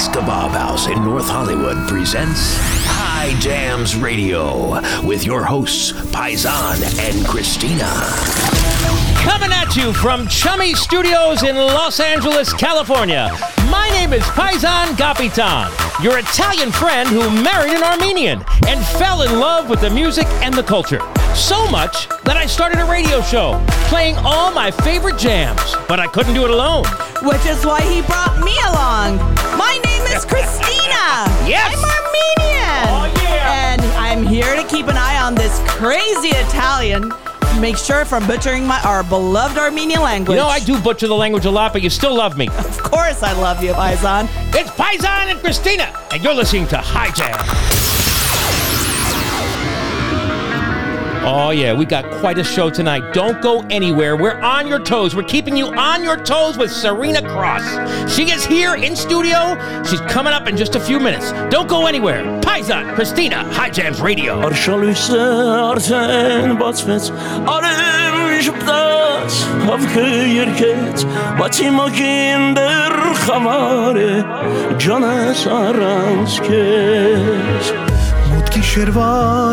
Jake's Kebab House in North Hollywood presents High Jams Radio with your hosts, Paisan and Christina. Coming at you from Chummy Studios in Los Angeles, California. My name is Paisan Gapitan, your Italian friend who married an Armenian and fell in love with the music and the culture. So much that I started a radio show playing all my favorite jams, but I couldn't do it alone. Which is why he brought me along. My name is Christina. Yes. I'm Armenian. Oh, yeah. And I'm here to keep an eye on this crazy Italian. Make sure from butchering my our beloved Armenian language. You know, I do butcher the language a lot, but you still love me. Of course, I love you, Paisan. It's Paisan and Christina, and you're listening to High Oh, yeah, we got quite a show tonight. Don't go anywhere. We're on your toes. We're keeping you on your toes with Serena Cross. She is here in studio. She's coming up in just a few minutes. Don't go anywhere. Paisan, Christina, High Jams Radio. Գիշերվա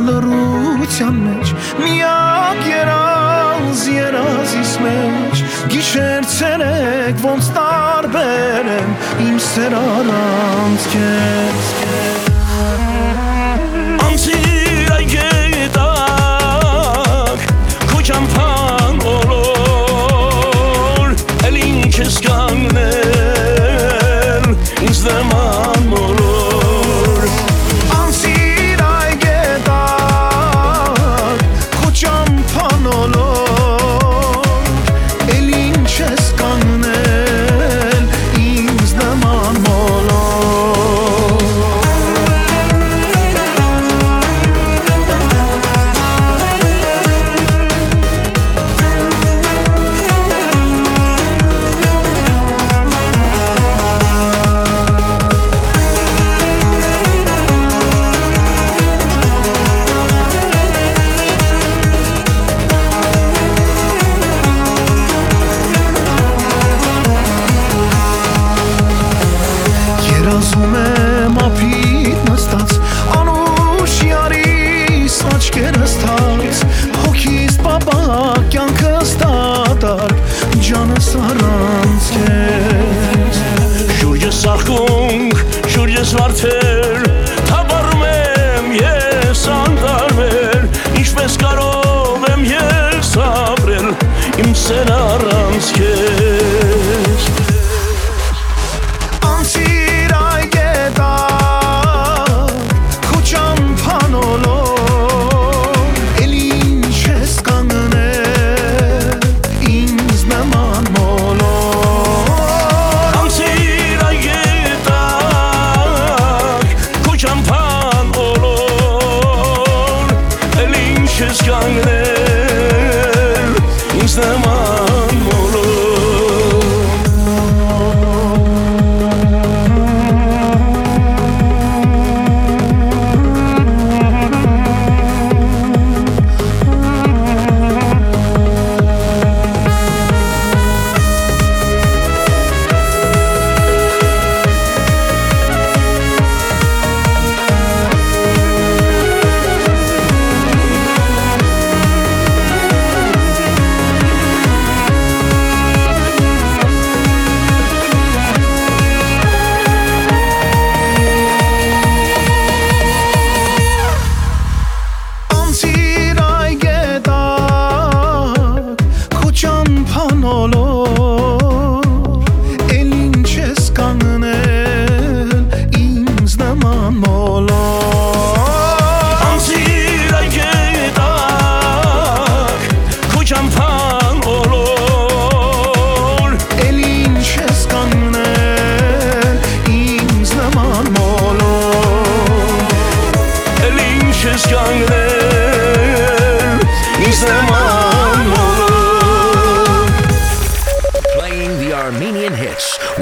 լռության մեջ միակ երազ երազիս մեջ գիշեր ցերեկ ոնց տարբեր են իմ սեր առանց քեզ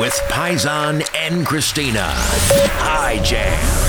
with Paisan and Christina. High Jam.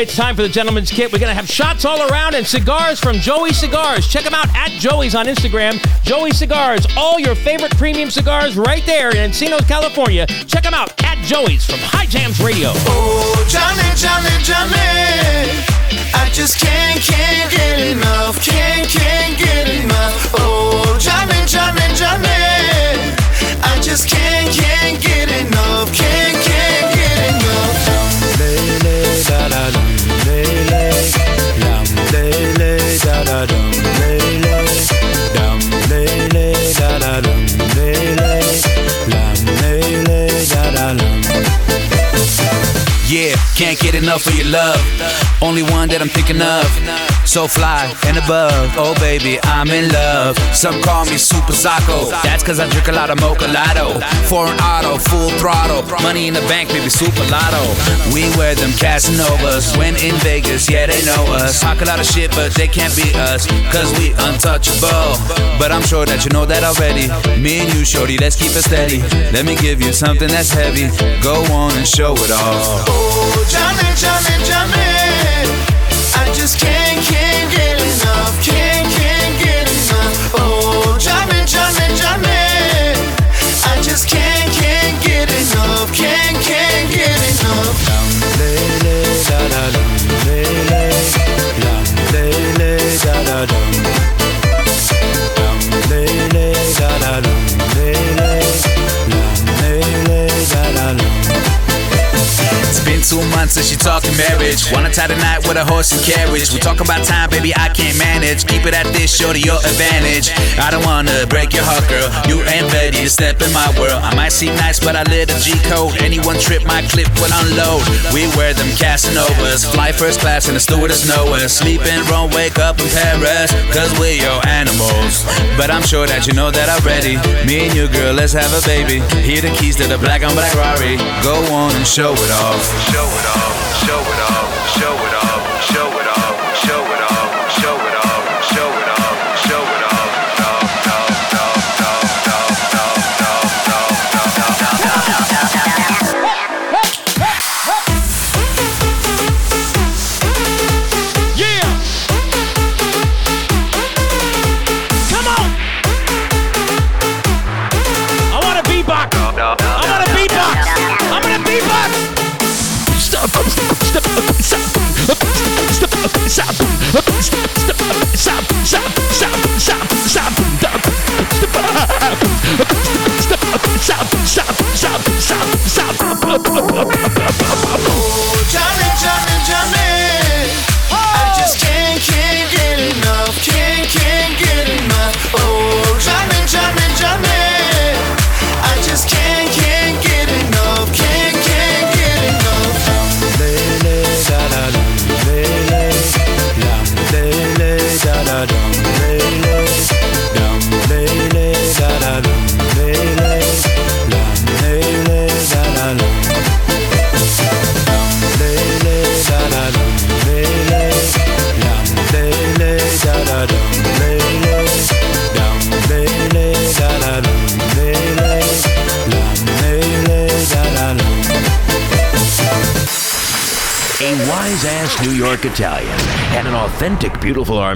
It's time for the gentleman's kit. We're going to have shots all around and cigars from Joey Cigars. Check them out at Joey's on Instagram. Joey Cigars, all your favorite premium cigars right there in Encino, California. Check them out at Joey's from High Jams Radio. Oh, Johnny, Johnny, Johnny. I just can't, can't get enough. Can't, can't get enough. Oh, Johnny, Johnny, Johnny. I just can't, can't get enough. Can't, can't get enough of your love. Only one that I'm thinking of. So fly and above. Oh baby, I'm in love. Some call me Super Sacco. That's cause I drink a lot of Mocha Lotto. Foreign auto, full throttle. Money in the bank, baby, super lotto. We wear them Casanovas. When in Vegas, yeah, they know us. Talk a lot of shit, but they can't beat us. Cause we untouchable. But I'm sure that you know that already. Me and you, shorty, let's keep it steady. Let me give you something that's heavy. Go on and show it all. Oh, Johnny, Johnny, Johnny. Can't, can't get enough. Been two months since she talking marriage. Wanna tie the night with a horse and carriage. We talk about time, baby, I can't manage. Keep it at this, show to your advantage. I don't wanna break your heart, girl. You ain't ready to step in my world. I might seem nice, but I lit a G code. Anyone trip my clip will unload. We wear them Casanovas. Fly first class and the stewardess know us. Sleep in Rome, wake up in Paris. Cause we're your animals. But I'm sure that you know that already. Me and you, girl, let's have a baby. Here the keys to the black on black Rari. Go on and show it off. Show it off, show it off, show it off,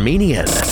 Armenian.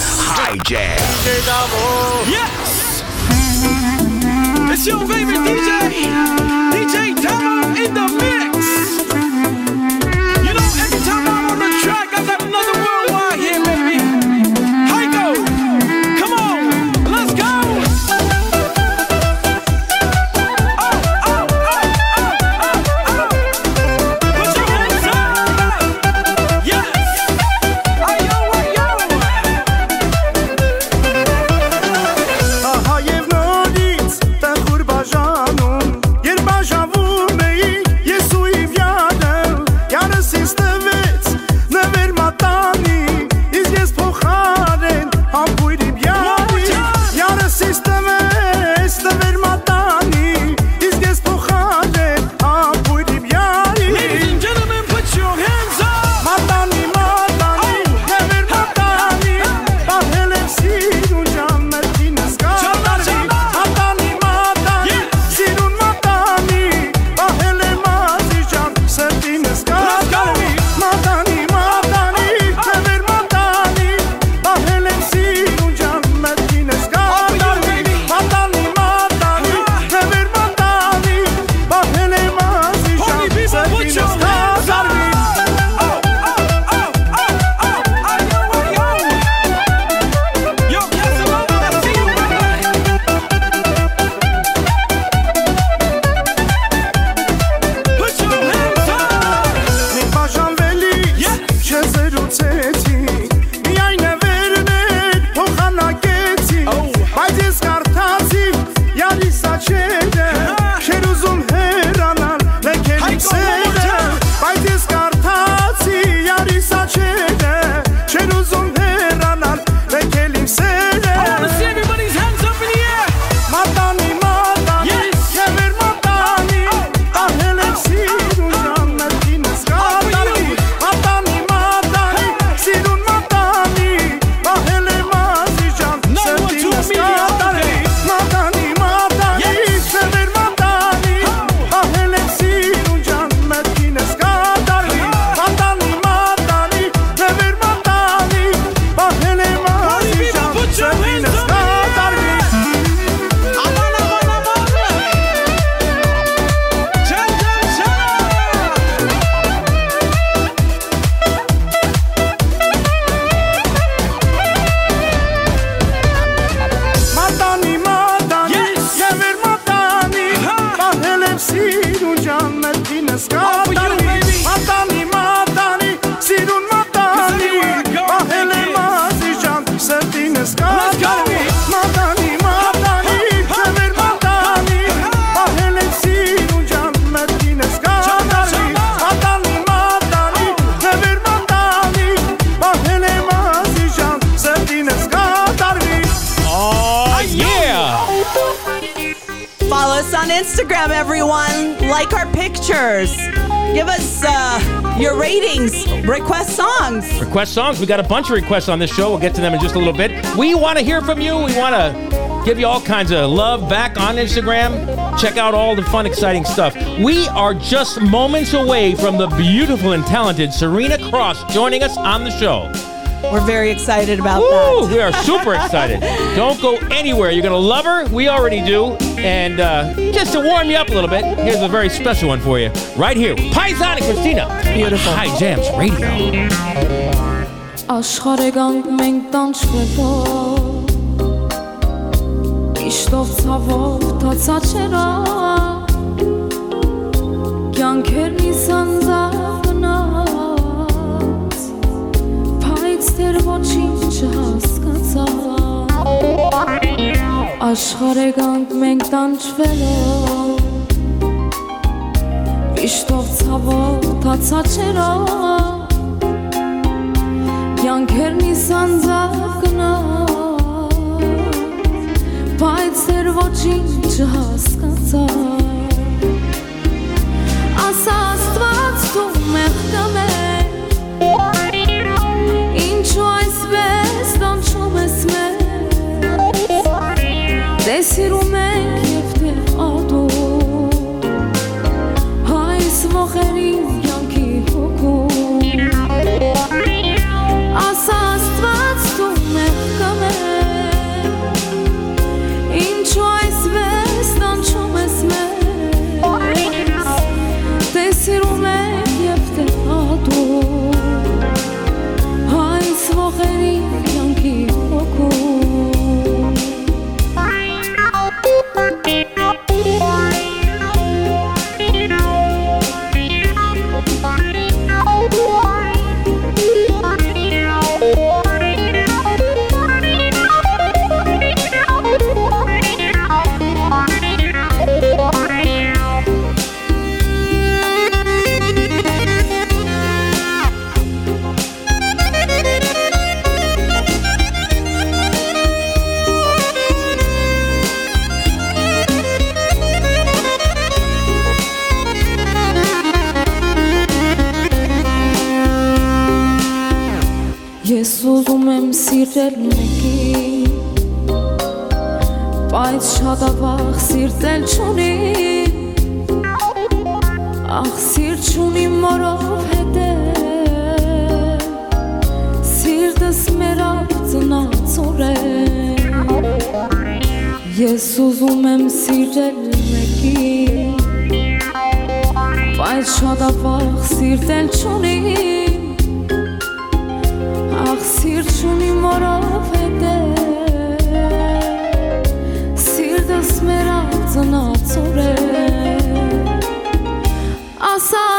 We got a bunch of requests on this show. We'll get to them in just a little bit. We want to hear from you. We want to give you all kinds of love back on Instagram. Check out all the fun, exciting stuff. We are just moments away from the beautiful and talented Serena Cross joining us on the show. We're very excited about Woo! that. We are super excited. Don't go anywhere. You're going to love her. We already do. And uh, just to warm you up a little bit, here's a very special one for you. Right here, Paisan and Christina. Beautiful. High Jams Radio. Աշխարհ գանք մենք տանջվելով Իշտով ցավով տացաչերա Կյանքերն իսանձավնած Բայց դեր ոչինչ չհասկացա Աշխարհ գանք մենք տանջվելով Իշտով ցավով տացաչերա Յանքերն իսանձավ գնաց Բայց դեր ոչինչ չհասկացա Ասա աստված դու մեղքամ է Ինչու այսպես տանչում ես մեզ Դե սիրում Ծնացոր է Ես ուզում եմ սիրել մեկին Բայց շատ ավաղ սիրտել չունի Ախ սիրտ չունի մորով հետե Սիրտս մերա ծնացոր է Ասա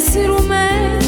esse rumen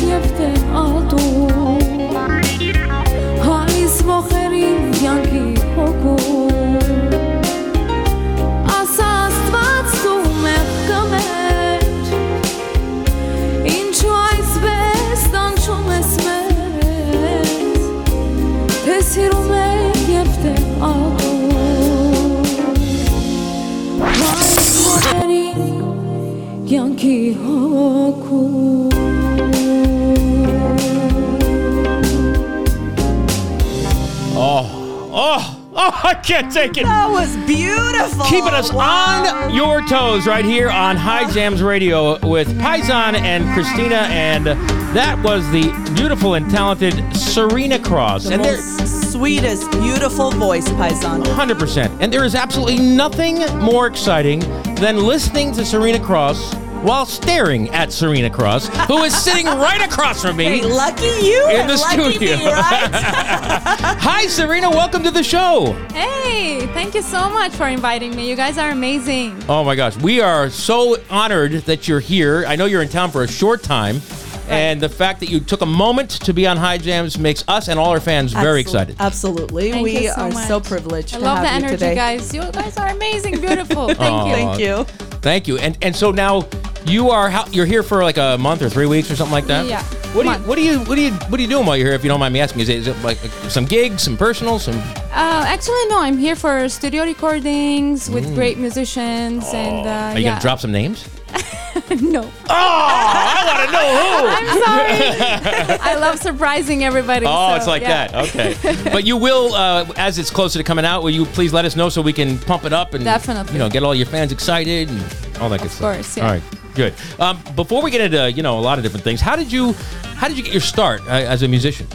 I can't take it. That was beautiful. Keeping us Wow. on your toes right here on High Jams Radio with Paisan and Christina. And that was the beautiful and talented Serena Cross. The and most sweetest, beautiful voice, Paisan. 100%. And there is absolutely nothing more exciting than listening to Serena Cross while staring at Serena Cross, who is sitting right across from me. Hey, lucky you. In the lucky studio. Me, right? Hi, Serena. Welcome to the show. Hey, thank you so much for inviting me. You guys are amazing. Oh my gosh, we are so honored that you're here. I know you're in town for a short time, and the fact that you took a moment to be on High Jams makes us and all our fans very excited. Absolutely. Thank we you so are much. so privileged I to love the have you energy, today. guys. You guys are amazing, beautiful. Thank Aw. you. Thank you. Thank you. And and so now you are how, you're here for like a month or three weeks or something like that. Yeah. What do you month. what do you what do you what are you doing while you're here? If you don't mind me asking, is it, is it like some gigs, some personal, some? Uh, actually, no. I'm here for studio recordings with great musicians, and uh, Mm. Are you yeah. gonna drop some names? no. Oh, I want to know who. I'm sorry. I love surprising everybody. Oh, so, it's like yeah. that. Okay. but you will, uh, as it's closer to coming out, will you please let us know so we can pump it up and Definitely. you know get all your fans excited and all that good Of stuff. course, yeah. All right. Good. Um, before we get into you know a lot of different things, how did you how did you get your start uh, as a musician?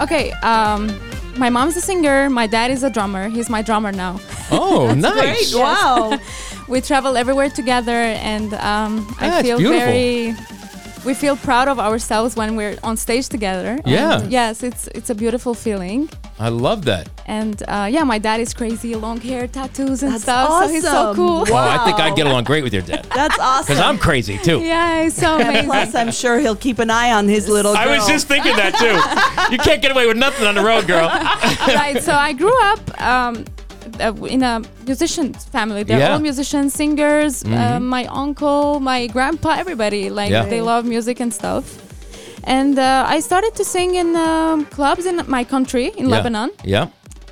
Okay. Um, my mom's a singer. My dad is a drummer. He's my drummer now. Oh, nice. Great. Wow. we travel everywhere together, and um, I That's feel beautiful. very. We feel proud of ourselves when we're on stage together. Yeah. And yes, it's it's a beautiful feeling. I love that. And uh, yeah, my dad is crazy, long hair, tattoos, and That's stuff. So he's so awesome. cool. Oh, I think I'd get along great with your dad That's awesome. because I'm crazy too. Yeah, he's so amazing. plus, I'm sure he'll keep an eye on his little girl. I was just thinking that too. You can't get away with nothing on the road, girl. right. So I grew up um, in a musician family. They're Yeah. Mm-hmm. all musicians, singers. Uh, my uncle, my grandpa, everybody. Like Yeah. they love music and stuff. And uh, I started to sing in um, clubs in my country, in Yeah. Lebanon. Yeah.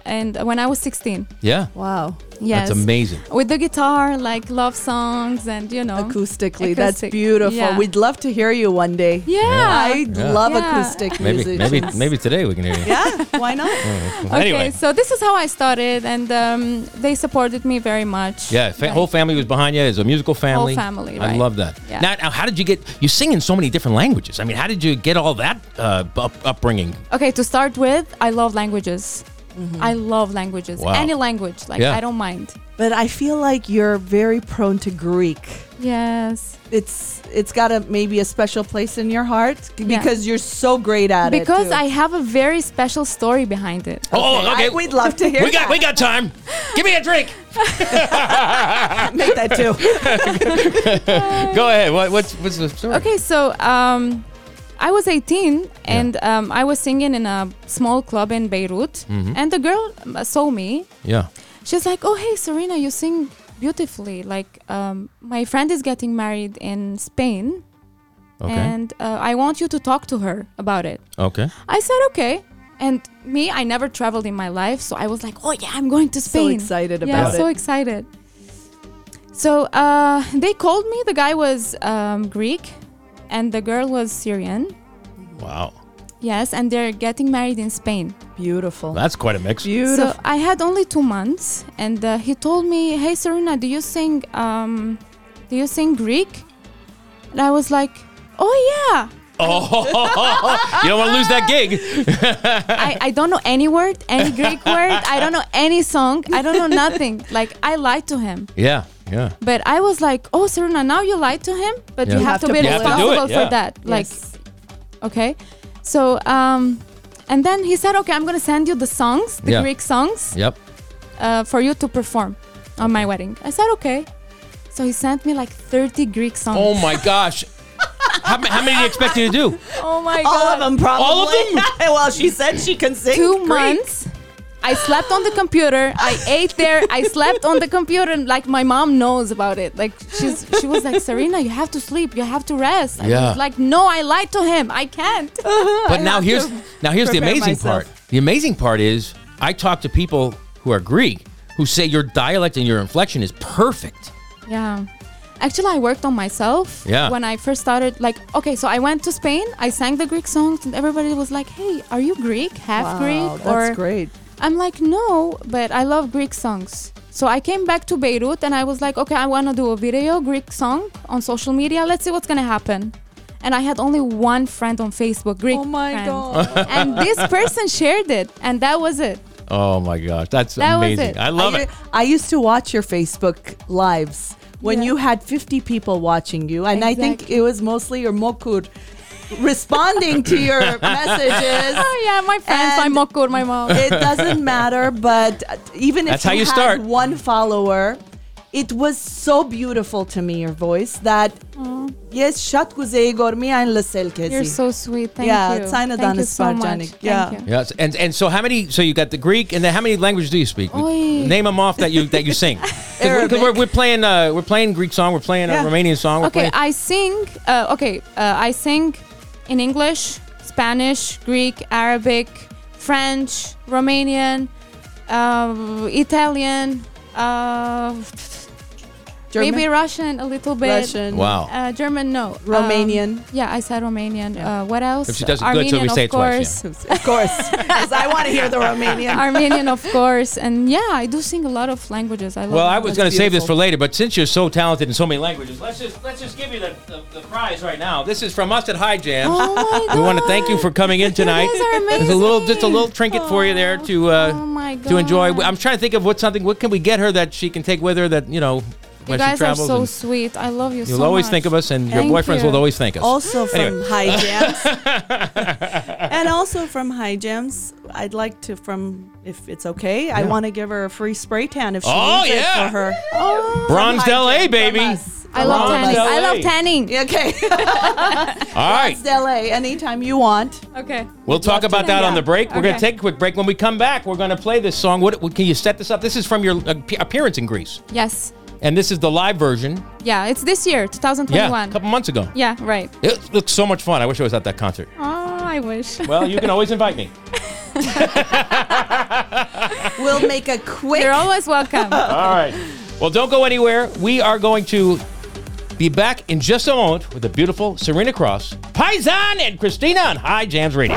And when I was 16, Yeah. Wow. Yes, That's amazing. with the guitar, like love songs, and you know, Acoustically, that's beautiful. Yeah. We'd love to hear you one day. Yeah. I Yeah. love Yeah. acoustic Maybe musicians. maybe maybe today we can hear you. Yeah, why not? Anyway. Okay, so this is how I started, and um, they supported me very much. Yeah, fa- Like, whole family was behind you. It's a musical family. family, I love that. Yeah. Now, now, how did you get? You sing in so many different languages. I mean, how did you get all that uh, up, upbringing? Okay, to start with, I love languages. I love languages. Wow. Any language, like Yeah. I don't mind. But I feel like you're very prone to Greek. Yes. It's it's got a maybe a special place in your heart because you're so great at it. Because. I have a very special story behind it. Oh, okay. I- we'd love to hear. we got that. we got time. Give me a drink. make that too. Go ahead. What, what's what's the story? Okay, so um, I was 18 and um, I was singing in a small club in Beirut, Mm-hmm. and the girl uh, saw me. Yeah. She's like, "Oh, hey, Serena, you sing beautifully. Like, um, my friend is getting married in Spain, Okay. and uh, I want you to talk to her about it." okay. I said, "Okay." And me, I never traveled in my life, so I was like, "Oh yeah, I'm going to Spain." So Spain." excited yeah, about so excited. So uh, they called me. The guy was um, Greek, and the girl was Syrian. Wow. Yes, and they're getting married in Spain. Beautiful. That's quite a mix. Beautiful. So I had only two months, and uh, he told me, "Hey, Serena, do you sing? Um, do you sing Greek?" And I was like, "Oh yeah." Oh, you don't want to lose that gig. I, I don't know any word, any Greek word. I don't know any song. I don't know nothing. Like I lied to him, Yeah. Yeah. but I was like, "Oh, Serena, now you lied to him, but Yeah. you You have, have to, to be pull it off. responsible to do it, for yeah. that." Like, okay. So um, and then he said, "Okay, I'm gonna send you the songs, the Yeah. Greek songs, Yep. uh, for you to perform on my wedding." I said, "Okay." So he sent me like 30 Greek songs. Oh my gosh. how, how many do you expect you to do? Oh my god! All of them, probably. All of them? well, she said she can sing. two Greek. months. I slept on the computer. I ate there. I slept on the computer, and like my mom knows about it. Like she's, she was like, Serena, you have to sleep. You have to rest. I Yeah. was like, no, I lied to him. I can't. Uh-huh. But now here's now here's the amazing myself. part. The amazing part is I talk to people who are Greek who say your dialect and your inflection is perfect. Yeah. Actually, I worked on myself Yeah. when I first started. Like, okay, so I went to Spain. I sang the Greek songs, and everybody was like, "Hey, are you Greek? Half Wow, Greek?" that's or great. I'm like, no, but I love Greek songs. So I came back to Beirut and I was like, okay, I want to do a video, Greek song on social media. Let's see what's going to happen. And I had only one friend on Facebook, Greek. Oh my friend. god. And this person shared it, and that was it. Oh my gosh, that's That was amazing. it. I love I, it. I used to watch your Facebook lives when Yeah. you had 50 people watching you, and I think it was mostly your mokur responding to your messages. Oh yeah, my friends, And- my mokur, my mom. It doesn't matter, but even if That's how you had start. one follower, it was so beautiful to me your voice that yes, shat kuzey gormi an lsel kesi. You're so sweet. Thank Yeah, you. it's Aina Thank you Danis so much. Barjani. Thank Yeah. you. Yes, and and so how many? So you got the Greek, and then how many languages do you speak? Oy. Name them off that you that you sing. Because we're, 'cause we're, Arabic. we're playing uh, we're playing Greek song, we're playing Yeah. a Romanian song. We're Okay, playing, I sing. Uh, okay, uh, I sing in English, Spanish, Greek, Arabic, French, Romanian, uh, Italian, uh, German, maybe Russian a little bit. Russian, Wow. Uh, German, no. Um, Romanian. yeah, I said Romanian. Yeah. Uh, what else? If she does it good, Armenian, so we say of it twice, course. of course, because I want to hear the Romanian. Armenian, of course, and yeah, I do sing a lot of languages. I love. Well, I was going to save this for later, but since you're so talented in so many languages, let's just let's just give you the, the, the prize right now. This is from us at High Jams. Oh my god! we want to thank you for coming in tonight. guys are There's a little just a little trinket for you there to uh, oh my god! to enjoy. I'm trying to think of what something. What can we get her that she can take with her that you know You guys she are so and sweet. I love you so much. you'll so always much. think of us, and your Thank boyfriends you. will always thank us. Also from Anyway. High Jams. and also from High Jams, I'd like to from if it's okay, I want to give her a free spray tan if she Oh, needs yeah. it for her. Oh, Bronzed High LA, baby. I love Bronze tanning. I love tanning. Okay. All right. Bronzed LA anytime you want. Okay. We'll talk about that on the break. We're going to take a quick break. When we come back, we're going to play this song. What, what can you set this up? This is from your uh, p- appearance in Greece, Yes. And this is the live version. Yeah, it's this year, 2021. Yeah, 2021. a couple months ago. Yeah, right. It looks so much fun. I wish I was at that concert. Oh, I wish. Well, you can always invite me. We'll make a quick. You're always welcome. All right. Well, don't go anywhere. We are going to be back in just a moment with the beautiful Serena Cross, Paisan, and Christina on High Jams Radio.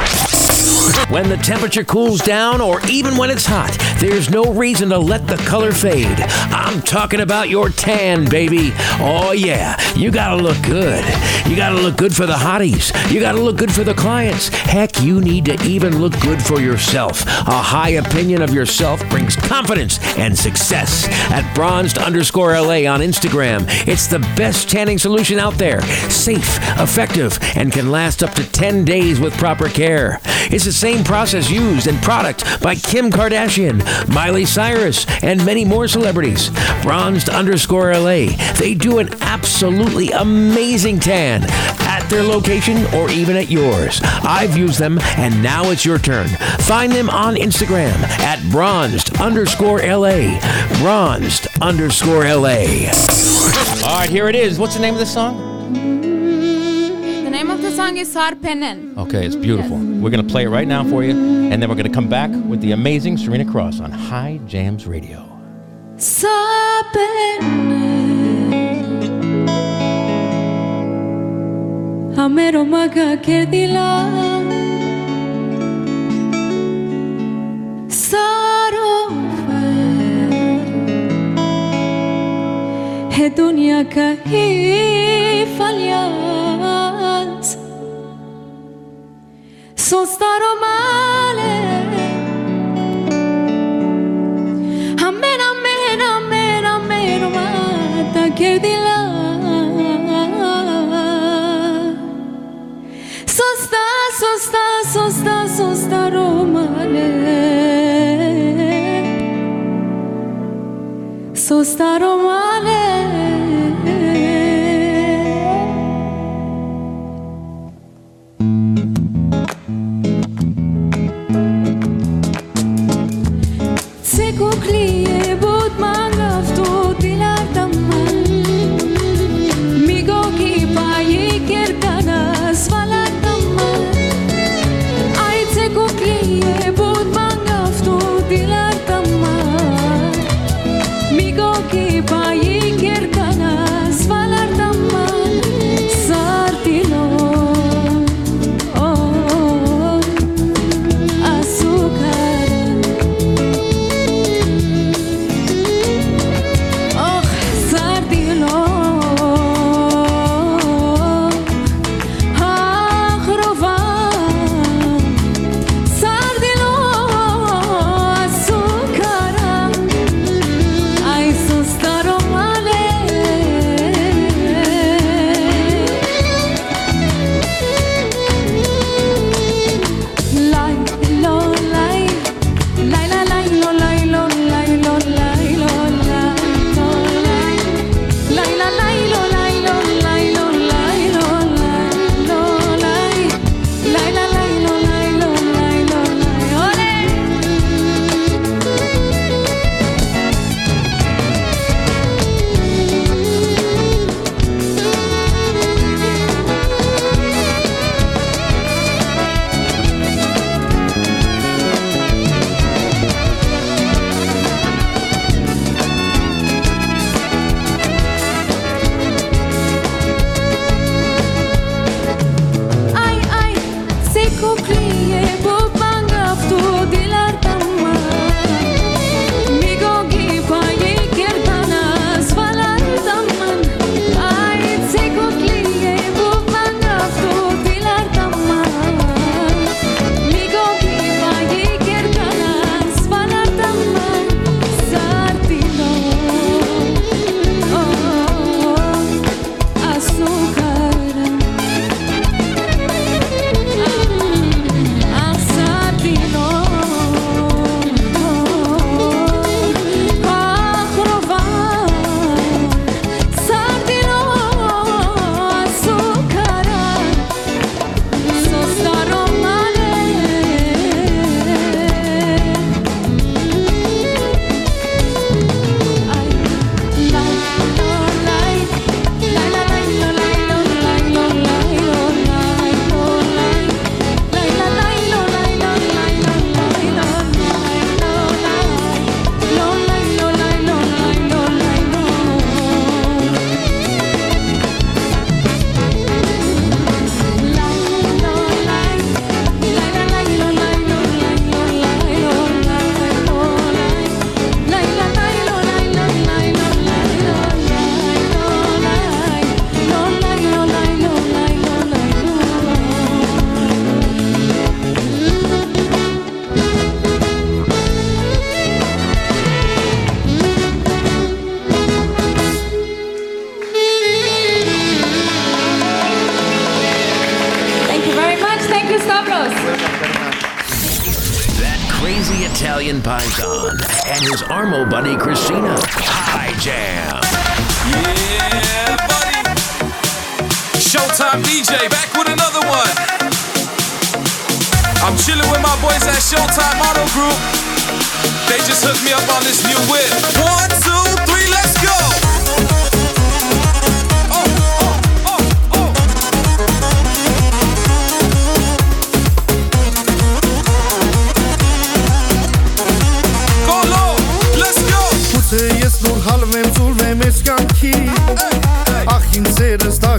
When the temperature cools down or even when it's hot, there's no reason to let the color fade. I'm talking about your tan, baby. Oh, yeah, you gotta look good. You gotta look good for the hotties. You gotta look good for the clients. Heck, you need to even look good for yourself. A high opinion of yourself brings confidence and success. At bronzed underscore LA on Instagram, it's the best tanning solution out there. Safe, effective, and can last up to 10 days with proper care. It's the same process used and product by Kim Kardashian, Miley Cyrus, and many more celebrities. Bronzed underscore LA. They do an absolutely amazing tan at their location or even at yours. I've used them and now it's your turn. Find them on Instagram at bronzed underscore LA. Bronzed underscore LA. All right, here it is. What's the name of the song? song is Sarpenen. Okay, it's beautiful. We're going to play it right now for you, and then we're going to come back with the amazing Serena Cross on High Jams Radio. Αμέρο μαγα κέρδιλα Σαρόφε Hedonια καήφαλιας Zostało male. Amen, amen, amen, amen, mata que dila. Sosta, sosta, sosta, sosta romale. Sosta romale. Paisan and his Armo buddy Christina. Hi, Jam. Yeah, buddy. Showtime DJ back with another one. I'm chilling with my boys at Showtime Auto Group. They just hooked me up on this new whip. One, two, three, let's go.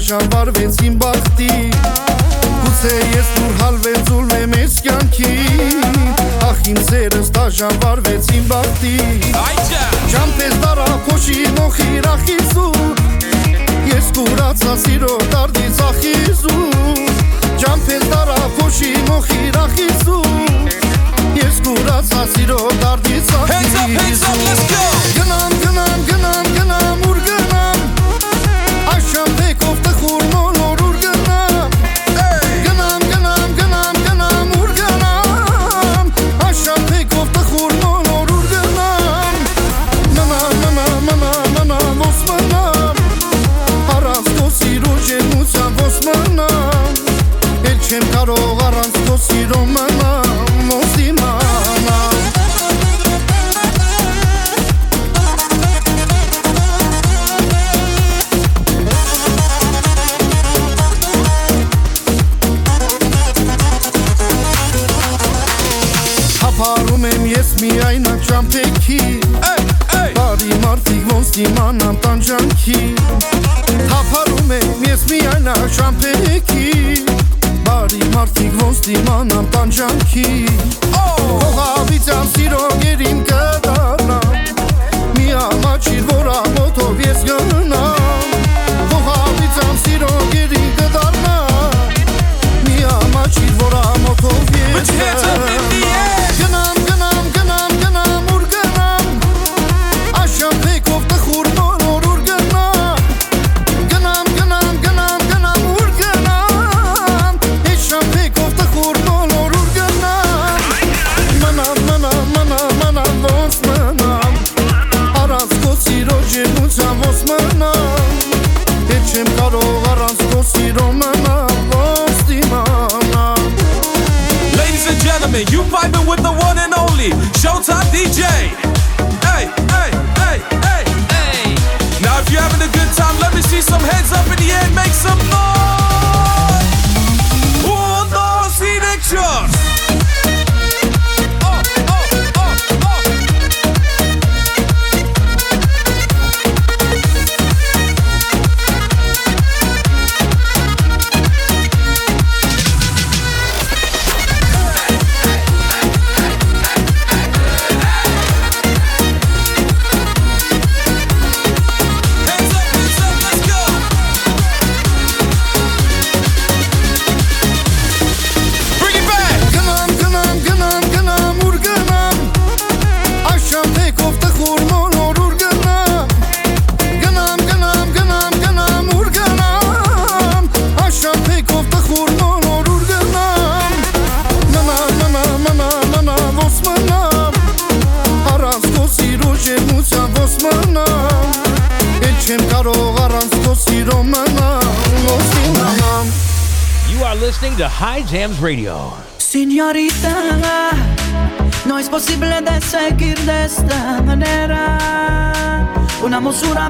շավարվեց իմ բախտի Գուցե ես դուր հալվեց ու լեմ ես կյանքի Ախ իմ սերս դա շավարվեց իմ բախտի Չամպես դարա կոշի մոխի ռախիզու Ես կուրացա սիրո դարդից ախիզու Չամպես դարա կոշի մոխի ռախիզու Ես կուրացա սիրո դարդից ախիզու Hands up, hands up, let's go. Գնամ, գնամ, գնամ Չեմ կարող առանց քո սիրո մը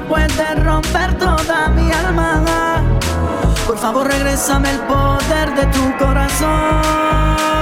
puede romper toda mi alma. Por favor, regrésame el poder de tu corazón.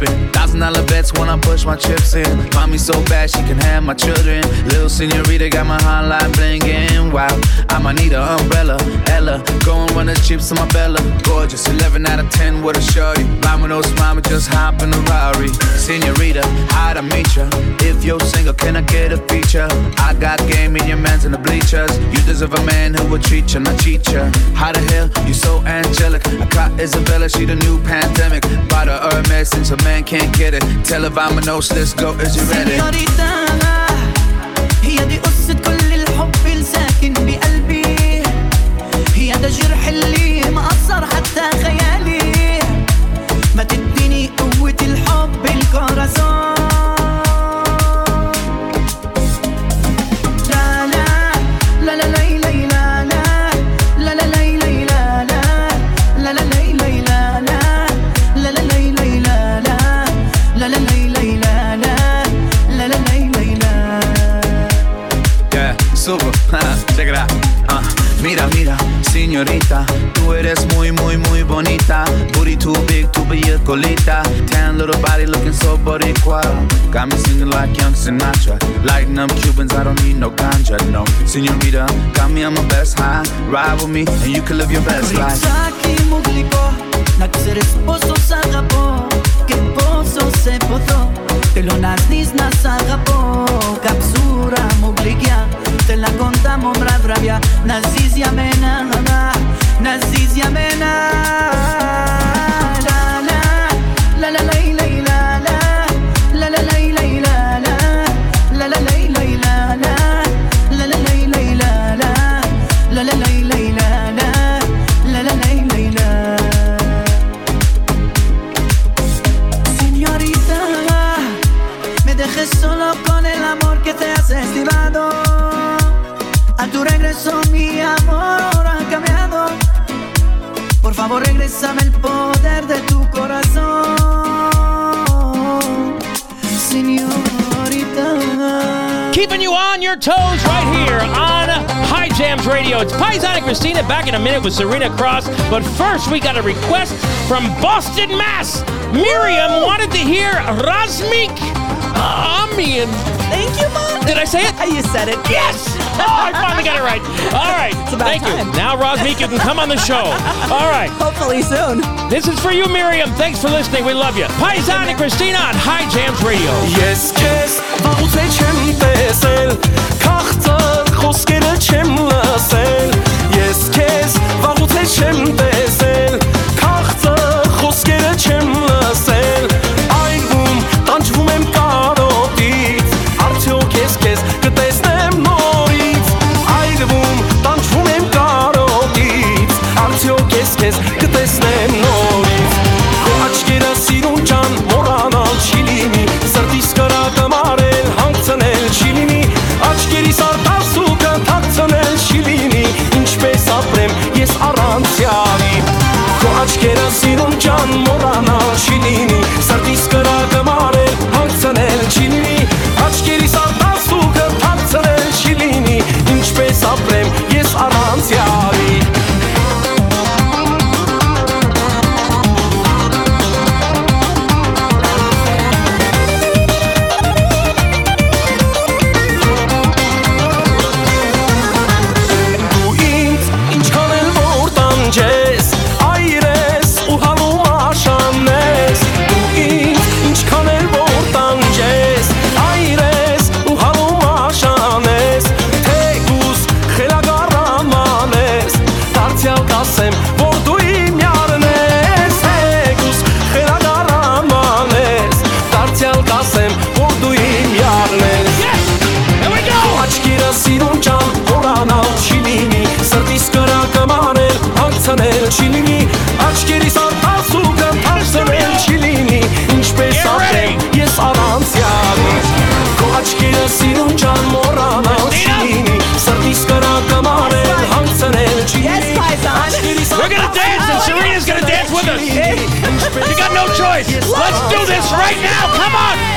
bin. Das dollar bets when I push my chips in. Me so bad she can have my children. Little senorita got my hotline blinging. Wow, I might need an umbrella. Ella, go and the chips on my Bella. Gorgeous, 11 out of 10 with a shorty. Mama no smile, just hop in the Rari. Senorita, how to meet ya? If you're single, can I get a feature? I got game in your man's in the bleachers. You deserve a man who will treat you, not cheat ya. How the hell you so angelic? I caught Isabella, she the new pandemic. Bought her Hermes since a man can't get it. Tell her nose, let's go, is you ready? سينيوريتا هي دي قصة كل الحب الساكن بقلبي هي ده الجرح اللي مأثر حتى خيالي ما تديني قوة الحب الكوراسون Uh, mira, mira, señorita, tú eres muy, muy, muy bonita. Booty too big, tu bella colita. Tan little body looking so boricua. Got me singing like young Sinatra. Lighting up Cubans, I don't need no ganja, no. Señorita, got me on my best high. Ride with me, and you can live your best life. Te la contamo bravia Nazizia mena Nazizia mena mi amor ha cambiado. Por favor, regrésame el poder de tu corazón. Señorita. Keeping you on your toes right here on High Jams Radio. It's Paisan and Christina back in a minute with Serena Cross. But first, we got a request from Boston, Mass. Miriam wanted to hear Razmik Amian. Ah, Thank you, Mom. Did I say it? You said it. Yes! Oh, I finally got it right. All right. It's about Thank time. you. Now, Razmik, you can come on the show. All right. Hopefully soon. This is for you, Miriam. Thanks for listening. We love you. Paisan and Christina on High Jams Radio. Yes, yes. Choice. Let's do this right now. Come on.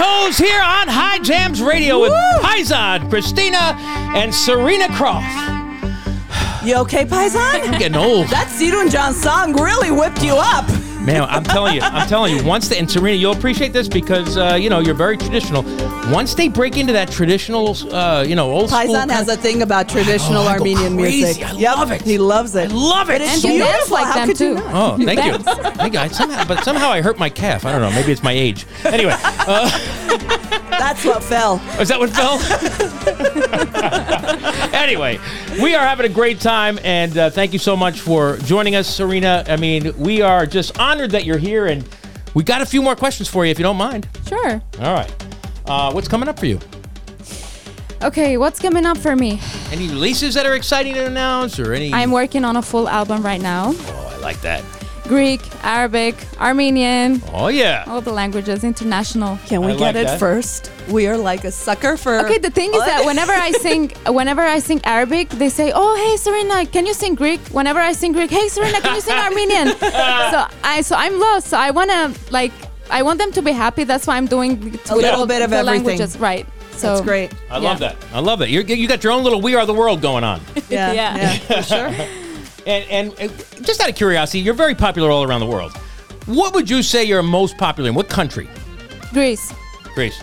Toes here on High Jams Radio with Paisan, Christina, and Serena Cross. You okay, Paisan? I'm getting old. That Sirun John song really whipped you up. Man, I'm telling you, I'm telling you. Once they and Serena, you'll appreciate this because uh, you know you're very traditional. Once they break into that traditional, uh, you know, old school. Paisan has a thing about traditional Oh, I Armenian crazy. music. I Yep, love it. He loves it. I love it. But it's And you dance beautiful. like How them could you too. not? Oh, thank you. Thank you. I somehow, but somehow I hurt my calf. I don't know. Maybe it's my age. Anyway, uh, That's what fell. is that what fell? anyway, we are having a great time, and uh, thank you so much for joining us, Serena. I mean, we are just honored that you're here, and we got a few more questions for you, if you don't mind. Sure. All right. Uh, what's coming up for you? Okay, what's coming up for me? Any releases that are exciting to announce, or any? I'm working on a full album right now. Oh, I like that. Greek, Arabic, Armenian, Oh yeah. all the languages, international. Can we I get like it that. first? We are like a sucker for. Okay, the thing is that whenever I sing, whenever I sing Arabic, they say, "Oh, hey Serena, can you sing Greek?" Whenever I sing Greek, "Hey Serena, can you sing Armenian?" so I, so I'm lost. So I wanna like, I want them to be happy. That's why I'm doing A little all bit of the everything. languages, right? So That's great. I Yeah. love that. I love that. You're, you got your own little "We Are the World" going on. Yeah, Yeah. yeah, for sure. And, and uh, just out of curiosity, you're very popular all around the world. What would you say you're most popular in? What country? Greece. Greece.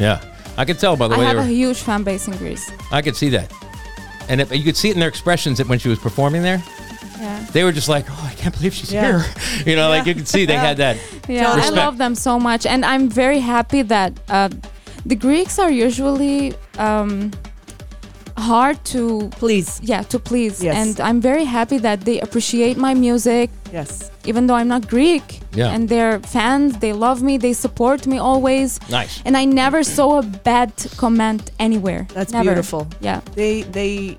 Yeah, I could tell by the I way have a huge fan base in Greece. I could see that, and if, you could see it in their expressions that when she was performing there, Yeah. they were just like, "Oh, I can't believe she's Yeah. here." You know, like you could see they had that. Yeah, Respect. I love them so much, and I'm very happy that uh, the Greeks are usually um, hard to Please. yeah to please, Yes. and I'm very happy that they appreciate my music, Yes. even though I'm not Greek. Yeah. and they're fans. They love me. They support me always. Nice. And I never saw a bad comment anywhere. That's Never. beautiful. Yeah. They they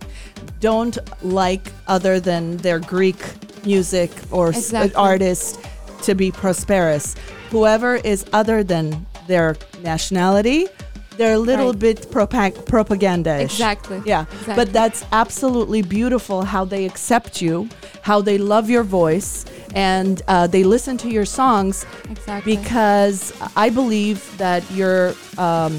don't like other than their Greek music or s- uh, Exactly. artist to be prosperous. Whoever is other than their nationality, they're a little Right. bit propa- propaganda. Exactly. Yeah. Exactly. But that's absolutely beautiful how they accept you, how they love your voice, and uh, they listen to your songs Exactly. because I believe that your um,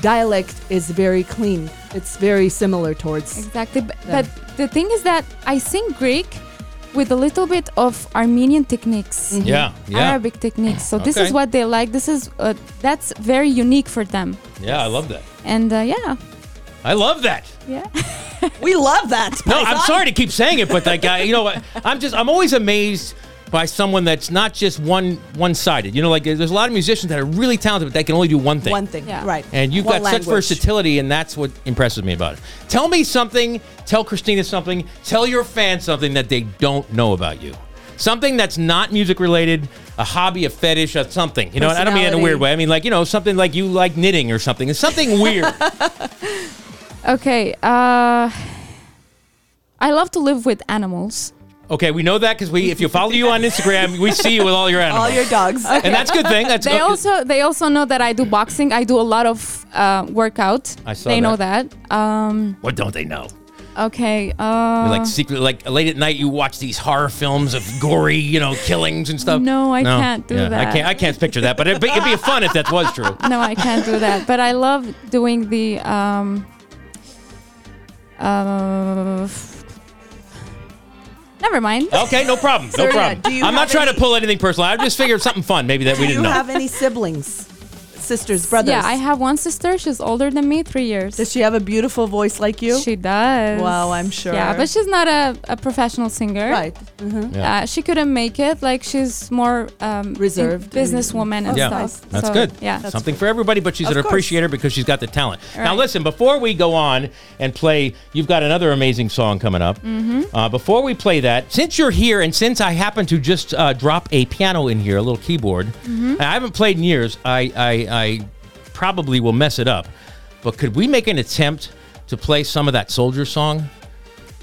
dialect is very clean. It's very similar towards. Exactly. But, but the thing is that I sing Greek with a little bit of Armenian techniques. Yeah, yeah, Arabic techniques. So this Okay. is what they like. This is uh, that's very unique for them. yeah. I love that. And uh, yeah, I love that. yeah. We love that. No, I'm sorry to keep saying it, but like, I, you know, what? I'm just, I'm always amazed by someone that's not just one one-sided. You know, like there's a lot of musicians that are really talented, but they can only do one thing. One thing, Yeah. right? And you've One got such versatility, and that's what impresses me about it. Tell me something, tell Christina something, tell your fans something that they don't know about you. Something that's not music related, a hobby, a fetish, a something. You know, I don't mean in a weird way. I mean, like, you know, something like you like knitting or something. It's something weird. Okay. Uh, I love to live with animals. Okay, we know that because we, if you follow you on Instagram, we see you with all your animals. All your dogs. and that's a good thing. That's They good. also they also know that I do boxing. I do a lot of uh, workout. I saw they know that. Um, What don't they know? okay. Uh, like secret, like late at night, you watch these horror films of gory, you know, killings and stuff. No, I can't do Yeah, I can't. I can't picture that, but it'd be, it'd be fun if that was true. no, I can't do that. But I love doing the. Um, uh, never mind. Okay, no problem. No Serena, problem. do you I'm not have trying to any- pull anything personal. I just figured something fun, maybe that we Do you didn't know. Do you have any siblings? Sisters, brothers. Yeah, I have one sister. She's older than me, three years. Does she have a beautiful voice like you? She does. Wow, I'm sure. Yeah, but she's not a, a professional singer. Right. Mhm. Yeah. Uh, she couldn't make it. Like she's more um, Reserved businesswoman and Yeah, stuff. that's So, good. Yeah. something for everybody, but she's Of an course. appreciator because she's got the talent. Now, listen, before we go on and play, you've got another amazing song coming up. Mm-hmm. Uh, before we play that, since you're here and since I happen to just uh, drop a piano in here, a little keyboard, Mm-hmm. I haven't played in years. I, I, I probably will mess it up. But could we make an attempt to play some of that soldier song?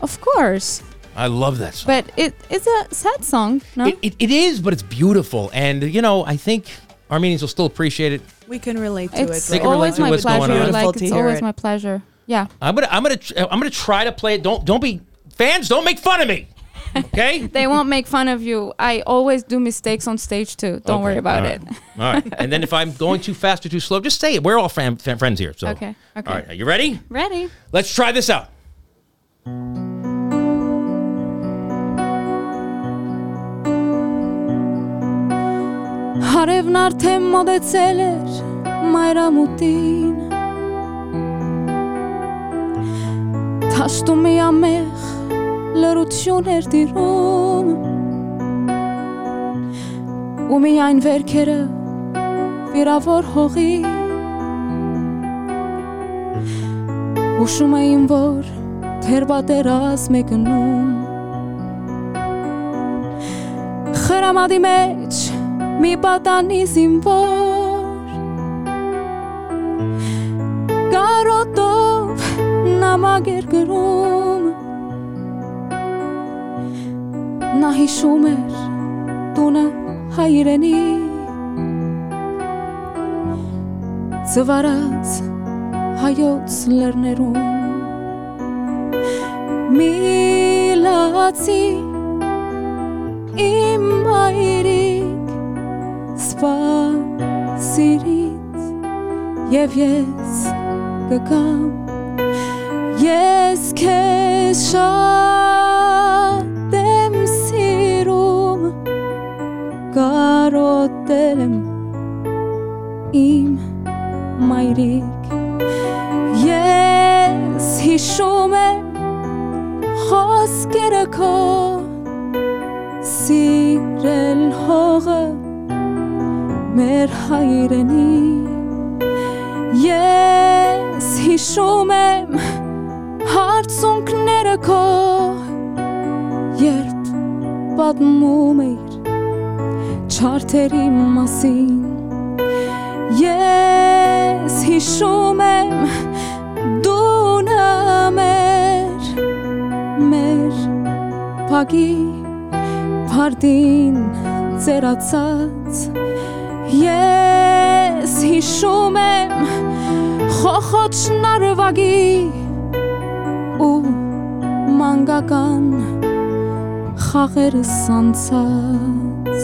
Of course. I love that song. But it it's a sad song, no? It, it, it is, but it's beautiful. And, you know, I think Armenians will still appreciate it. We can relate to it's They it. can relate always to my what's going pleasure. on. Like it's always it. my pleasure. Yeah. I'm gonna I'm gonna tr- I'm gonna try to play it. Don't don't be fans. Don't make fun of me. Okay. They won't make fun of you. I always do mistakes on stage too. Don't Okay, worry about all it. right. All right. And then if I'm going too fast or too slow, just say it. We're all fam- fam- friends here. So. Okay, okay. All right. Are you ready? Ready? Let's try this out. Հարևն արդեն մոտեցել էր մայրամուտին Թաշտում մի ամեղ Լրություն էր տիրում ու միայն վերքերը վիրավոր հողի Հուշում էին, որ թերբատերազմ է գնում Խրամադի մեջ մի պատանի զինվոր Կարոտով նամակ էր գրում Նա հիշում էր տունը հայրենի Զվարած հայոց լերներում Միլացի իմ մայրիկ սպասիրից եւ ես կգամ ես քեզ շատ քո սիրել հողը մեր հայրենի ես հիշում եմ հարցունքները քո երբ պատմում էիր չարթերի մասին ես հիշում եմ փագի Փարդին ծերացած Ես հիշում եմ խոխոչ նարվագի ու մանգական խաղերը սանցած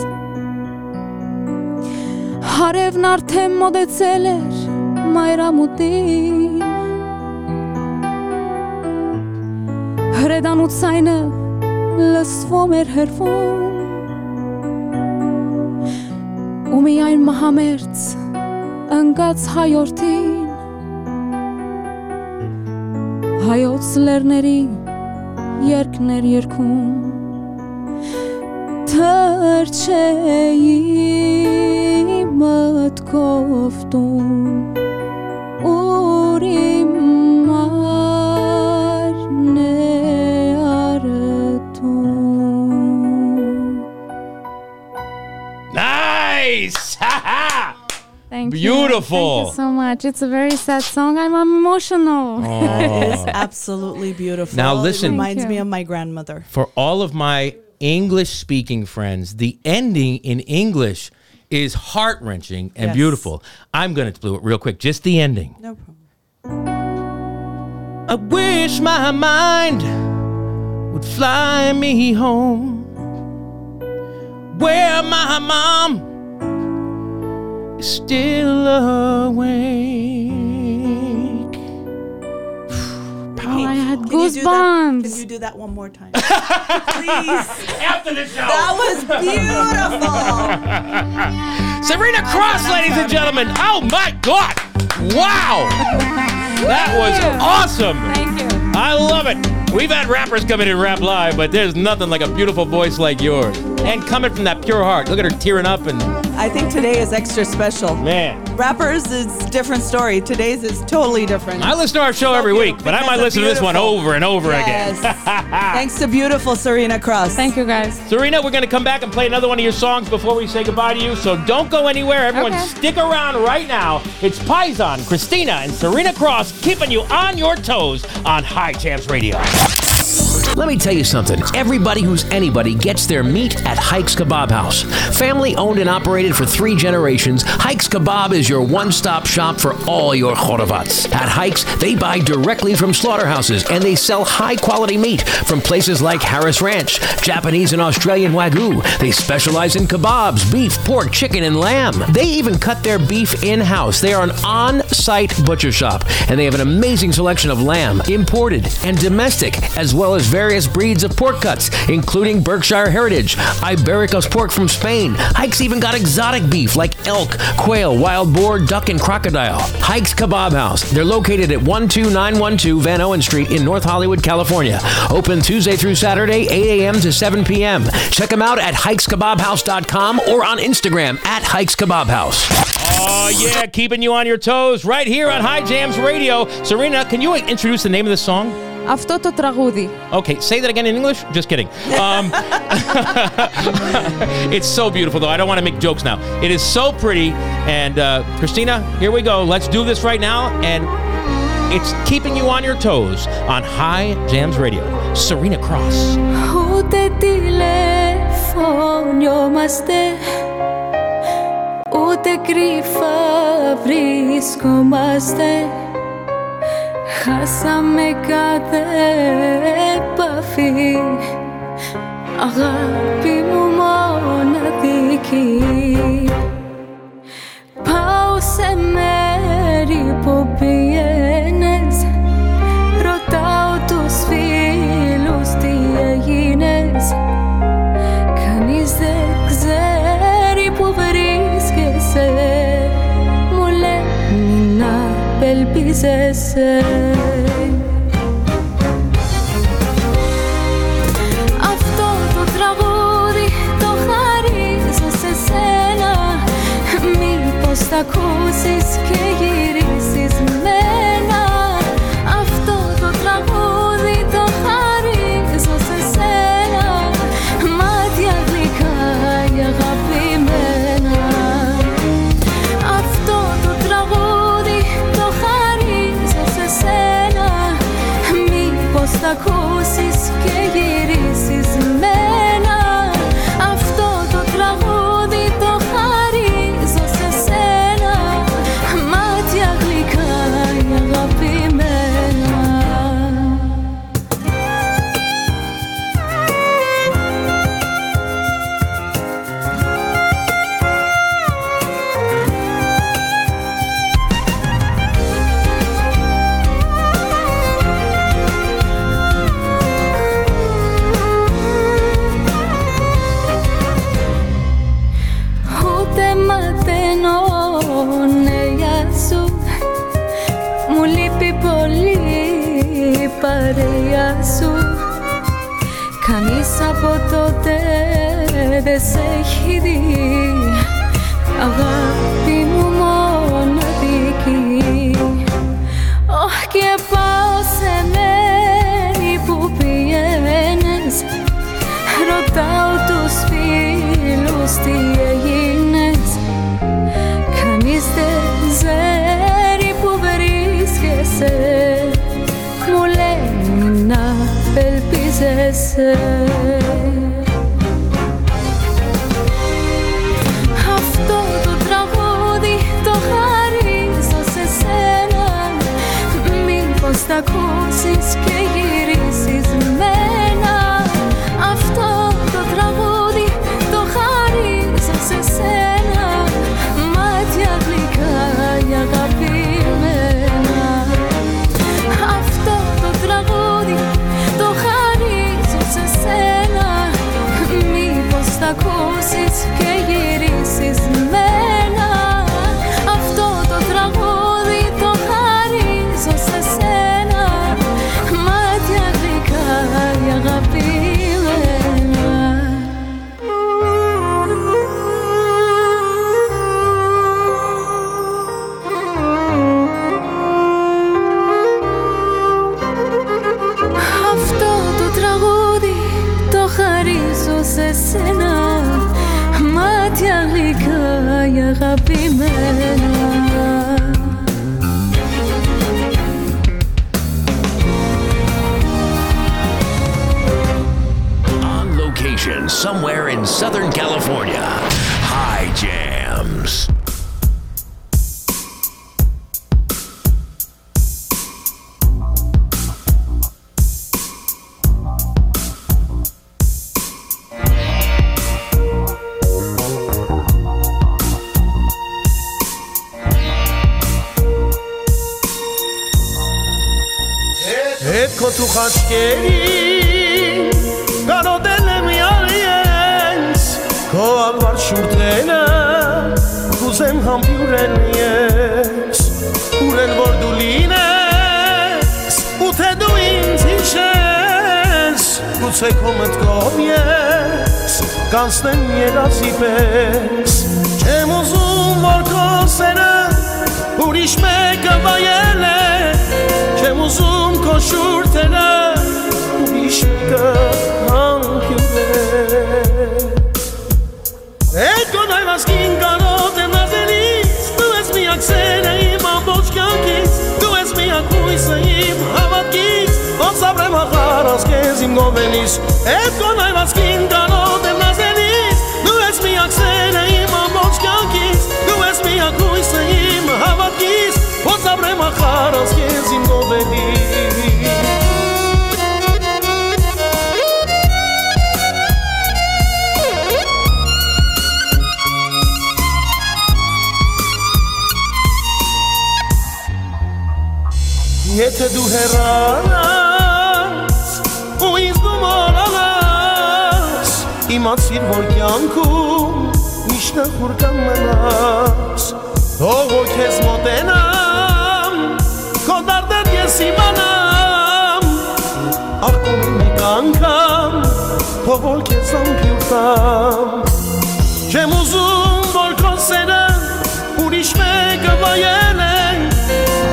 Հարևն արդեն մոտեցել էր մայրամուտին Հրեդանուցայնը լսվում էր հրվում ու միայն մահամերց ընկած հայորդին հայոց լերների երկներ երկում թրջեի մտքով տուն ուր Thank Beautiful. you. Thank you so much. It's a very sad song. I'm emotional. It is absolutely beautiful. Now listen. It reminds me of my grandmother. For all of my English speaking friends, the ending in English is heart wrenching and Yes. beautiful. I'm going to do it real quick. Just the ending. No problem. I wish my mind would fly me home where my mom is still awake. All I had Can you do that- goosebumps. Can you do that one more time? Please. After the show. That was beautiful. Serena Cross, ladies and gentlemen. Oh my God! Wow, that was awesome. Thank you. I love it. We've had rappers come in and rap live, but there's nothing like a beautiful voice like yours. And coming from that pure heart. Look at her tearing up and I think today is extra special. man. Rappers is different story. Today's is totally different. I listen to our show every week, but I might of listen to this one over and over Yes. again. Thanks to beautiful Serena Cross. Thank you, guys. Serena, we're going to come back and play another one of your songs before we say goodbye to you. So don't go anywhere. Everyone, Okay. stick around right now. It's Paisan, Christina, and Serena Cross keeping you on your toes on High Jams Radio. Let me tell you something. Everybody who's anybody gets their meat at Hikes Kebab House. Family owned and operated for three generations, Hikes Kebab is your one stop shop for all your chorovats. At Hikes, they buy directly from slaughterhouses and they sell high quality meat from places like Harris Ranch, Japanese and Australian Wagyu. They specialize in kebabs, beef, pork, chicken, and lamb. They even cut their beef in house. They are an on site butcher shop and they have an amazing selection of lamb, imported and domestic, as well as various breeds of pork cuts, including Berkshire Heritage, Iberica's pork from Spain. Hikes even got exotic beef like elk, quail, wild boar, duck, and crocodile. Hikes Kebab House. They're located at 12912 Vanowen Street in North Hollywood, California. Open Tuesday through Saturday, 8 a.m. to 7 p.m. Check them out at hikeskebabhouse.com or on Instagram at Hikes Kebab House. Oh, yeah, keeping you on your toes right here on High Jams Radio. Serena, can you introduce the name of the song? Αυτό το τραγούδι. Okay, say that again in English. Just kidding. Um, it's so beautiful, though. I don't want to make jokes now. It is so pretty. And uh, Christina, here we go. Let's do this right now. And it's keeping you on your toes on High Jams Radio. Serena Cross. Ούτε τηλεφωνιόμαστε Ούτε κρυφά βρισκόμαστε Χάσαμε κάθε επαφή. Αγάπη μου μοναδική Πάω σε μέρη που πιένες Ρωτάω τους φίλους τι έγινες. Κανείς δεν ξέρει που βρίσκεσαι. Μου λένε να απελπίζεσαι location somewhere in Southern California. High Jams. Հետ քո թու Գուցե քո մտքով ես Կանցնեմ երազի պես Չեմ ուզում որ քո սերը Ուրիշ մեկը վայել է Չեմ ուզում քո շուրթերը Ուրիշ մեկը համբյուր է Այդ քո ապրեմ ախարած կեզ իմ գովենից Այդ քո նայվասկին կարոտ եմ նազելից Դու ես միակ սերը իմ ամբողջ կյանքից Դու ես միակ հույսը իմ հավատքից Ոնց ապրեմ ախարած կեզ իմ գովենից Եթե դու հեռանաս իմացիր որ կյանքում միշտ նախուր կմնաս թող որ քեզ մոտենամ քո դարդեր ես իմանամ աղկոմ մեկ անգամ թող որ քեզ ամփյուր տամ չեմ ուզում որ քո սերը ուրիշ մեկը վայել է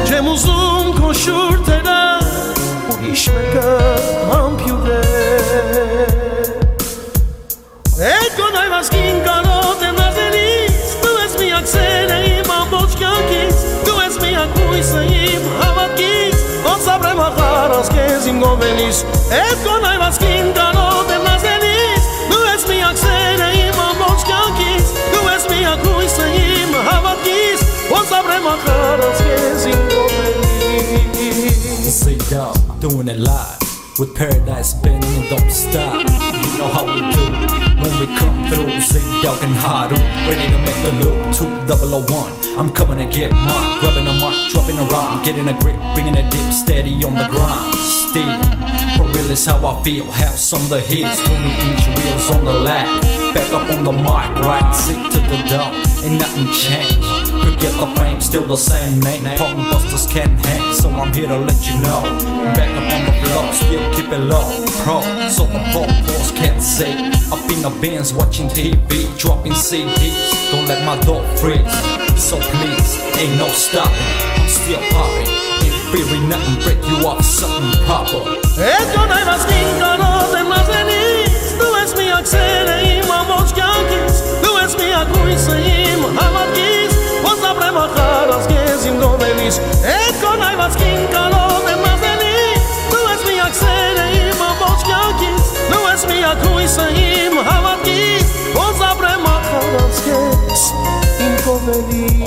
Չեմ ուզում քո շուրթերը ուրիշ մեկը համբյուր Ecco najma skinka lote na zelis Tu és minha cena e mal dos canquis Tu és minha cuisa e rabaquis Non sabrei matar as que sim govenis Ecco najma skinka lote na zelis Tu és minha cena e mal dos canquis Tu és minha cuisa e rabaquis Non sabrei matar as que sim govenis Say down, doing it live With paradise spinning and don't stop You know how we do we come through. Dog and Haru, ready to make the loop. Two double O one, I'm coming to get mine. Grabbing a mic, dropping a rhyme, getting a grip, bringing it deep, steady on the grind. Still, for real is how I feel. Some of the hits, 20 inch wheels on the lap. Back up on the mic, right, sick to the dome. Ain't nothing changed get the fame, still the same, mate. Pop busters can hang, so I'm here to let you know. Back up on the block, still keep it low. Pro, so the pop boss can't see. Up in the bins, watching TV, dropping CDs. Don't let my dog freeze, so please, ain't no stopping. I'm still popping, ain't fearing nothing, break you off something proper. Esto no hay más ninguno de más feliz. Tú es mi acción y vamos, Yankees. Tú es mi agüiza y que de mas es mi es mi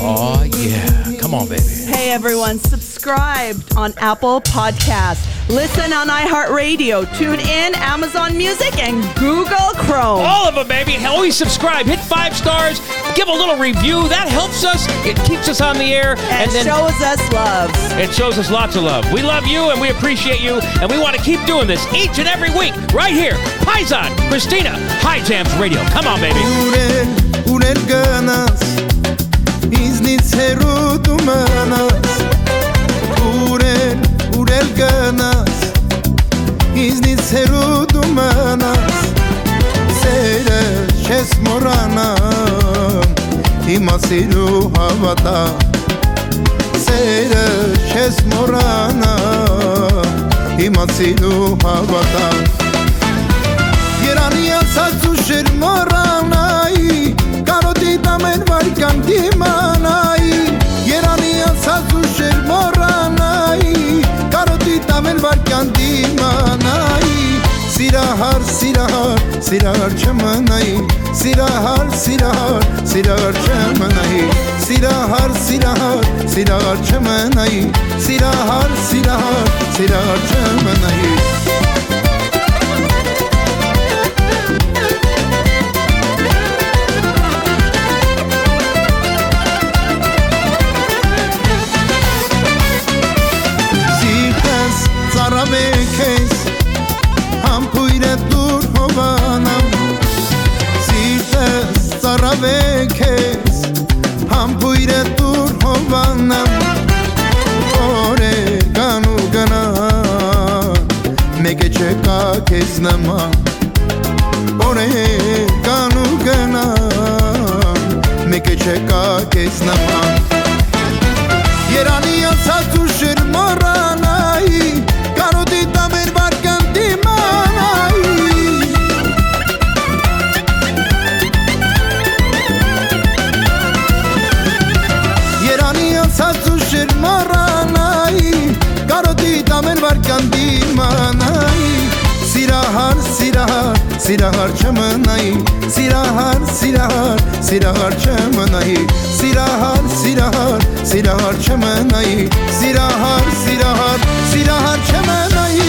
Oh yeah, come on baby. Hey everyone, subscribe on Apple Podcasts. Listen on iHeartRadio, tune in, Amazon Music, and Google Chrome. All of them, baby. Always subscribe. Hit five stars give a little review. That helps us. It keeps us on the air. And, and then shows us love. It shows us lots of love. We love you and we appreciate you. And we want to keep doing this each and every week right here. Paisan, Christina, High Jams Radio. Come on, baby. iznit manas Seyre moranas Հիմա սիրու հավատա Սերը չես մորանա Հիմա սիրու հավատա Երանի ասած ու շեր մորանայի Կարոտի տամեն վարկան դիմանայի Silahar silahar silahar kemanayı Silahar silahar silahar kemanayı Silahar silahar silahar kemanayı Silahar silahar silahar kemanayı. հավեքես համբույրը դուր հովանամ օրե կանու գնա մեկը չկա քեզ նման օրե կանու գնա մեկը չկա քեզ նման Երանի անցած ու շրմարան çamanay Sirahar sirahar sirahar çamanay Sirahar sirahar sirahar çamanay Sirahar sirahar sirahar çamanay Sirahar sirahar sirahar çamanay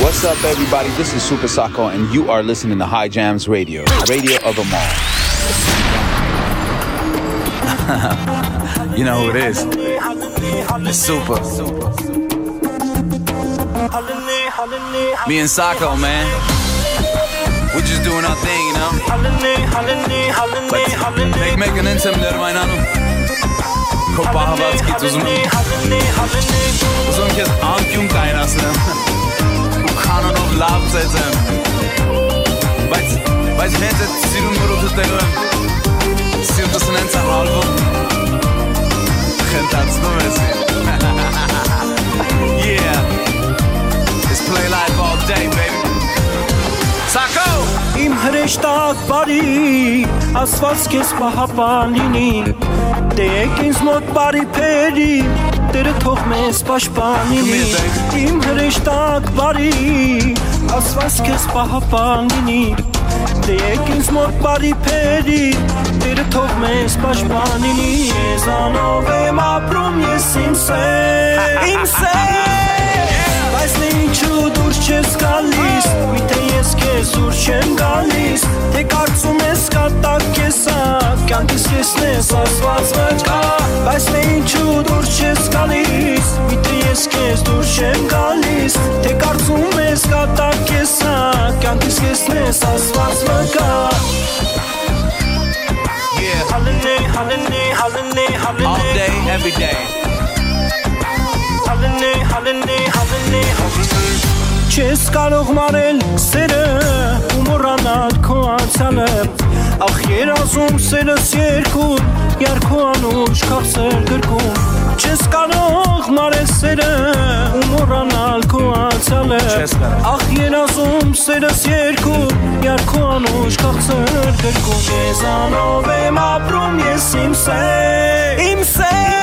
What's up, everybody? This is Super Sako, and you are listening to High Jams Radio, radio of them all. you know who it is. It's Super. Me and Sako, man. We're just doing our thing, you know? Tek mekan en temleri oynanım. Kopa Havatski tuzunu. Uzun kez Ankyum kaynasını. Canon of Love setzen. Բայց բայց հենց այդ սիրուն մրոթտելու եմ սիրտս նենց եմ ալվում խնդացնում ես Yeah. Let's play live all day baby. Sako Իմ հրեշտակ բարի ասված քեզ պահապան լինի Դե եկ ինձ մոտ բարի փերի Տերը թող մեզ պաշտպան լինի Իմ հրեշտակ բարի ասված քեզ պահապան լինի Դե եկ ինձ մոտ բարի փերի Տերը թող մեզ պաշտպան լինի Եզանով եմ ապրում ես իմ սեր Իմ սեր Բայց դե ինչու դուրս չես գալիս Միթե ես քեզ դուրս չեմ գալիս Թե կարծում ես կատակ ես Կյանքիս կեսն ես ասված վկա Բայց դե ինչու դուրս չես գալիս Միթե ես քեզ դուրս չեմ գալիս Թե կարծում ես կատակ ես Կյանքիս կեսն ես ասված վկա Yeah. Holiday, holiday, holiday, holiday All day, every day. Հալնե, հալնե, հալնե, հալնե Չես կարող մարել սերը ու մոռանալ քո անցյալը Ախ երազում սերս երկում Ярքո անուշ քաղցր գրկում Չես կարող մարել սերը ու մոռանալ քո անցյալը Ախ երազում սերս երկում Ярքո անուշ քաղցր գրկում Եզանով եմ ապրում ես իմ սեր Իմ սեր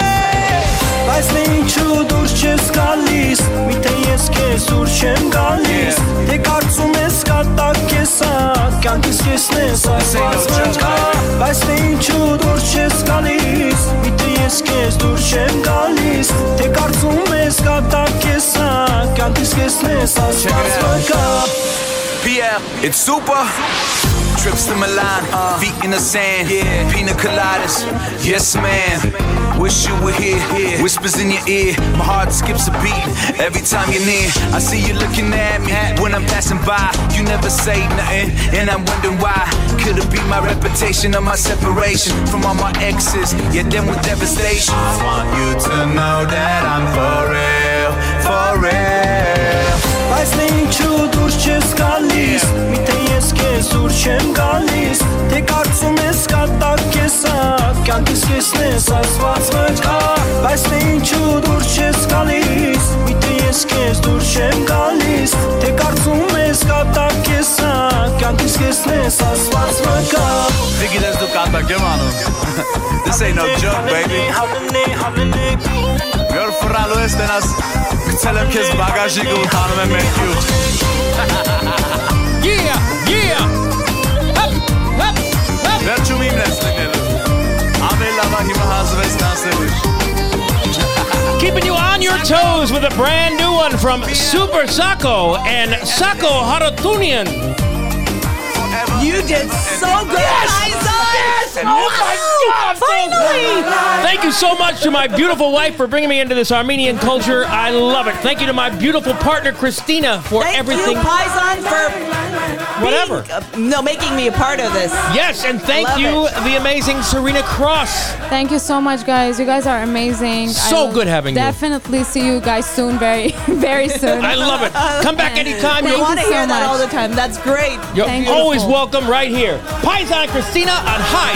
Բայց դե ինչու դուրս չես գալիս Միթե ես քեզ դուրս չեմ գալիս Թե կարծում ես կատակ ես Կյանքիս կեսն ես ասված մնկա Բայց դե ինչու դուրս չես գալիս Միթե ես քեզ դուրս չեմ գալիս Թե կարծում ես կատակ ես Կյանքիս կեսն ես ասված մնկա Pierre, it's super. Trips to Milan, uh, feet in the sand, yeah. pina coladas, yes man. Wish you were here, whispers in your ear. My heart skips a beat every time you're near. I see you looking at me when I'm passing by. You never say nothing, and I'm wondering why. Could it be my reputation or my separation from all my exes? Yeah, them with devastation. I want you to know that I'm for real, for real. Բայց դե ինչու դուրս չես գալիս Միթե ես քեզ դուրս չեմ գալիս Թե կարծում ես կատակ ես Կյանքիս կեսն ես ասված վկա Բայց դե ինչու դուրս չես գալիս Միթե ես քեզ դուրս չեմ գալիս Թե կարծում ես կատակ ես Կյանքիս կեսն ես ասված վկա Ziggy, let's do kata, mano. This ain't no joke, baby. Հալնե, Tell them kids go and make you. yeah, yeah. Nasilish. Keeping you on your toes with a brand new one from Super Sako and Sako Harutunian. You did so good, yes! Yes! Oh my God! Finally! Thank you so much to my beautiful wife for bringing me into this Armenian culture. I love it. Thank you to my beautiful partner Christina for Thank everything. you, Paisan, for Whatever. being- uh, no, making me a part of this. Yes, and thank Love you, it. the amazing Serena Cross. Thank you so much, guys. You guys are amazing. So will good having you. Definitely see you guys soon, very, very soon. I love it. Come back anytime. We You're, want to you so hear that much. all the time. That's great. you're Thank you. always welcome right here. Paisan Christina on High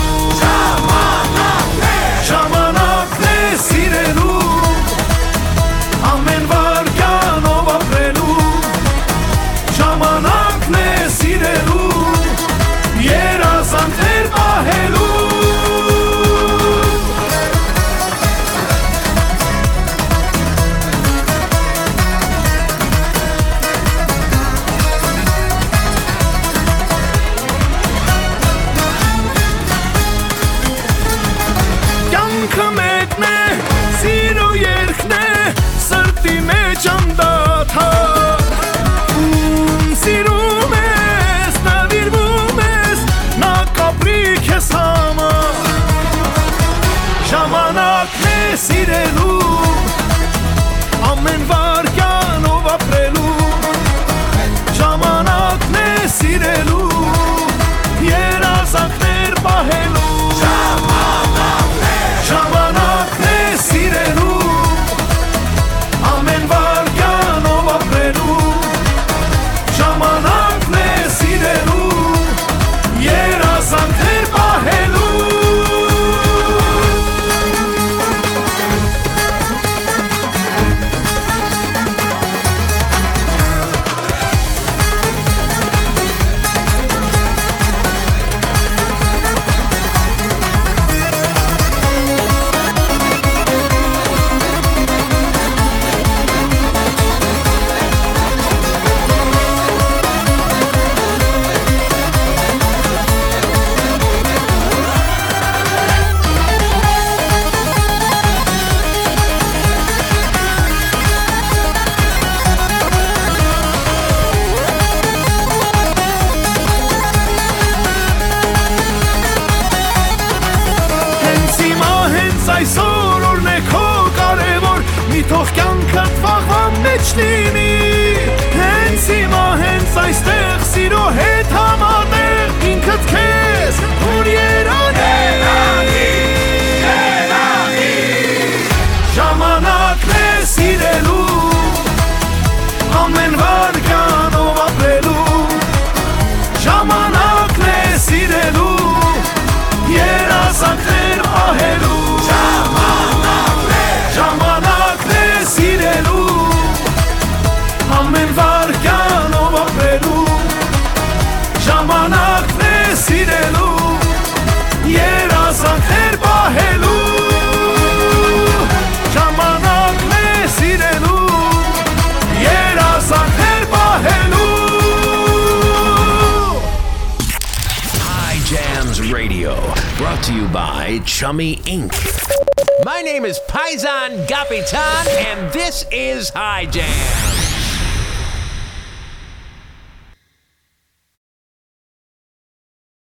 sirenuş